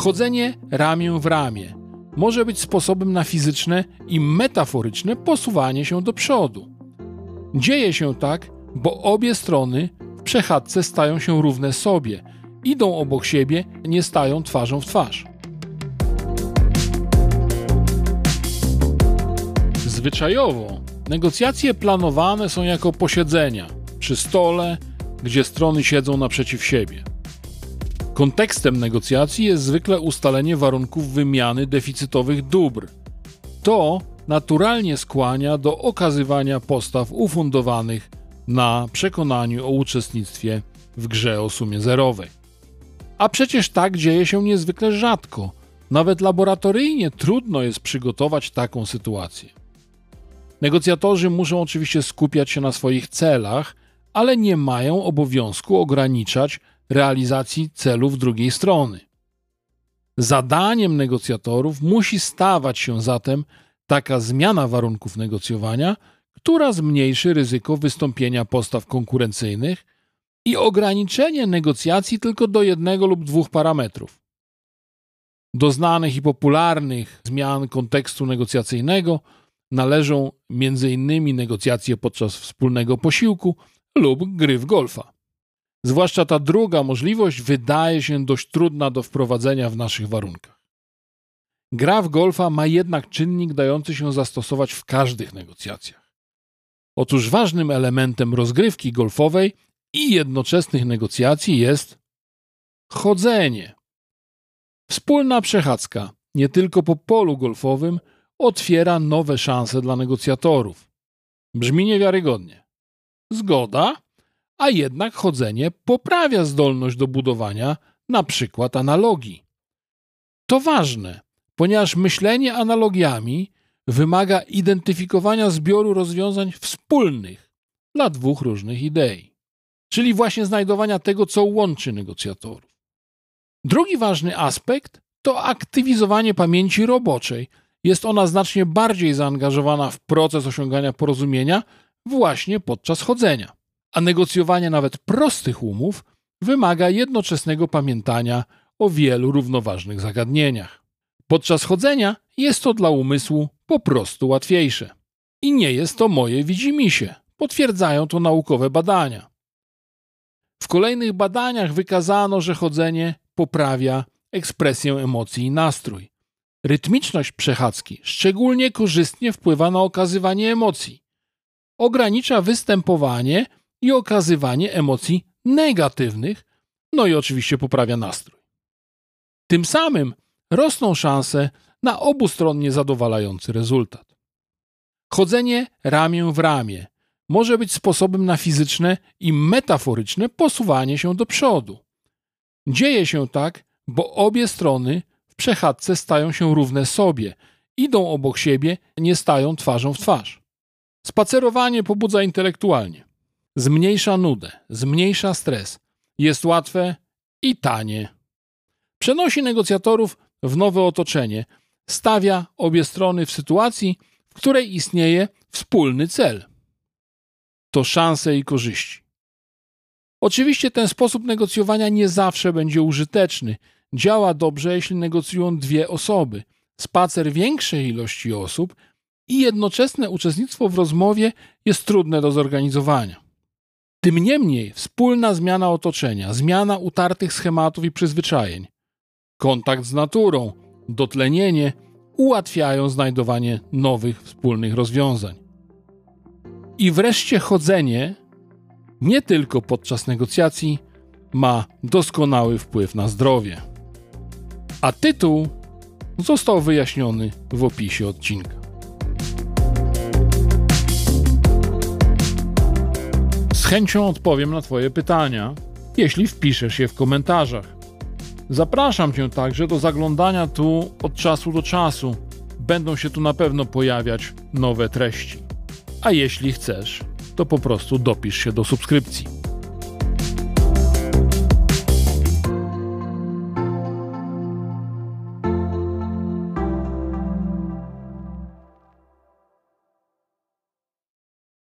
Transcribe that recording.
Chodzenie ramię w ramię może być sposobem na fizyczne i metaforyczne posuwanie się do przodu. Dzieje się tak, bo obie strony w przechadzce stają się równe sobie, idą obok siebie, nie stają twarzą w twarz. Zwyczajowo negocjacje planowane są jako posiedzenia przy stole, gdzie strony siedzą naprzeciw siebie. Kontekstem negocjacji jest zwykle ustalenie warunków wymiany deficytowych dóbr. To naturalnie skłania do okazywania postaw ufundowanych na przekonaniu o uczestnictwie w grze o sumie zerowej. A przecież tak dzieje się niezwykle rzadko. Nawet laboratoryjnie trudno jest przygotować taką sytuację. Negocjatorzy muszą oczywiście skupiać się na swoich celach, ale nie mają obowiązku ograniczać realizacji celów drugiej strony. Zadaniem negocjatorów musi stawać się zatem taka zmiana warunków negocjowania, która zmniejszy ryzyko wystąpienia postaw konkurencyjnych i ograniczenie negocjacji tylko do jednego lub dwóch parametrów. Do znanych i popularnych zmian kontekstu negocjacyjnego należą m.in. negocjacje podczas wspólnego posiłku lub gry w golfa. Zwłaszcza ta druga możliwość wydaje się dość trudna do wprowadzenia w naszych warunkach. Gra w golfa ma jednak czynnik dający się zastosować w każdych negocjacjach. Otóż ważnym elementem rozgrywki golfowej i jednoczesnych negocjacji jest chodzenie. Wspólna przechadzka, nie tylko po polu golfowym, otwiera nowe szanse dla negocjatorów. Brzmi niewiarygodnie. Zgoda, a jednak chodzenie poprawia zdolność do budowania na przykład analogii. To ważne, ponieważ myślenie analogiami wymaga identyfikowania zbioru rozwiązań wspólnych dla dwóch różnych idei, czyli właśnie znajdowania tego, co łączy negocjatorów. Drugi ważny aspekt to aktywizowanie pamięci roboczej. Jest ona znacznie bardziej zaangażowana w proces osiągania porozumienia właśnie podczas chodzenia a negocjowanie nawet prostych umów wymaga jednoczesnego pamiętania o wielu równoważnych zagadnieniach. Podczas chodzenia jest to dla umysłu po prostu łatwiejsze. I nie jest to moje widzimisię, potwierdzają to naukowe badania. W kolejnych badaniach wykazano, że chodzenie poprawia ekspresję emocji i nastrój. Rytmiczność przechadzki szczególnie korzystnie wpływa na okazywanie emocji. Ogranicza występowanie i okazywanie emocji negatywnych, no i oczywiście poprawia nastrój. Tym samym rosną szanse na obustronnie zadowalający rezultat. Chodzenie ramię w ramię może być sposobem na fizyczne i metaforyczne posuwanie się do przodu. Dzieje się tak, bo obie strony w przechadzce stają się równe sobie, idą obok siebie, nie stają twarzą w twarz. Spacerowanie pobudza intelektualnie zmniejsza nudę, zmniejsza stres, jest łatwe i tanie. Przenosi negocjatorów w nowe otoczenie, stawia obie strony w sytuacji, w której istnieje wspólny cel. To szanse i korzyści. Oczywiście ten sposób negocjowania nie zawsze będzie użyteczny. Działa dobrze, jeśli negocjują dwie osoby. Spacer większej ilości osób i jednoczesne uczestnictwo w rozmowie jest trudne do zorganizowania. Tym niemniej wspólna zmiana otoczenia, zmiana utartych schematów i przyzwyczajeń, kontakt z naturą, dotlenienie ułatwiają znajdowanie nowych wspólnych rozwiązań. I wreszcie chodzenie, nie tylko podczas negocjacji, ma doskonały wpływ na zdrowie. A tytuł został wyjaśniony w opisie odcinka. Chęcią odpowiem na Twoje pytania, jeśli wpiszesz je w komentarzach. Zapraszam Cię także do zaglądania tu od czasu do czasu. Będą się tu na pewno pojawiać nowe treści. A jeśli chcesz, to po prostu dopisz się do subskrypcji.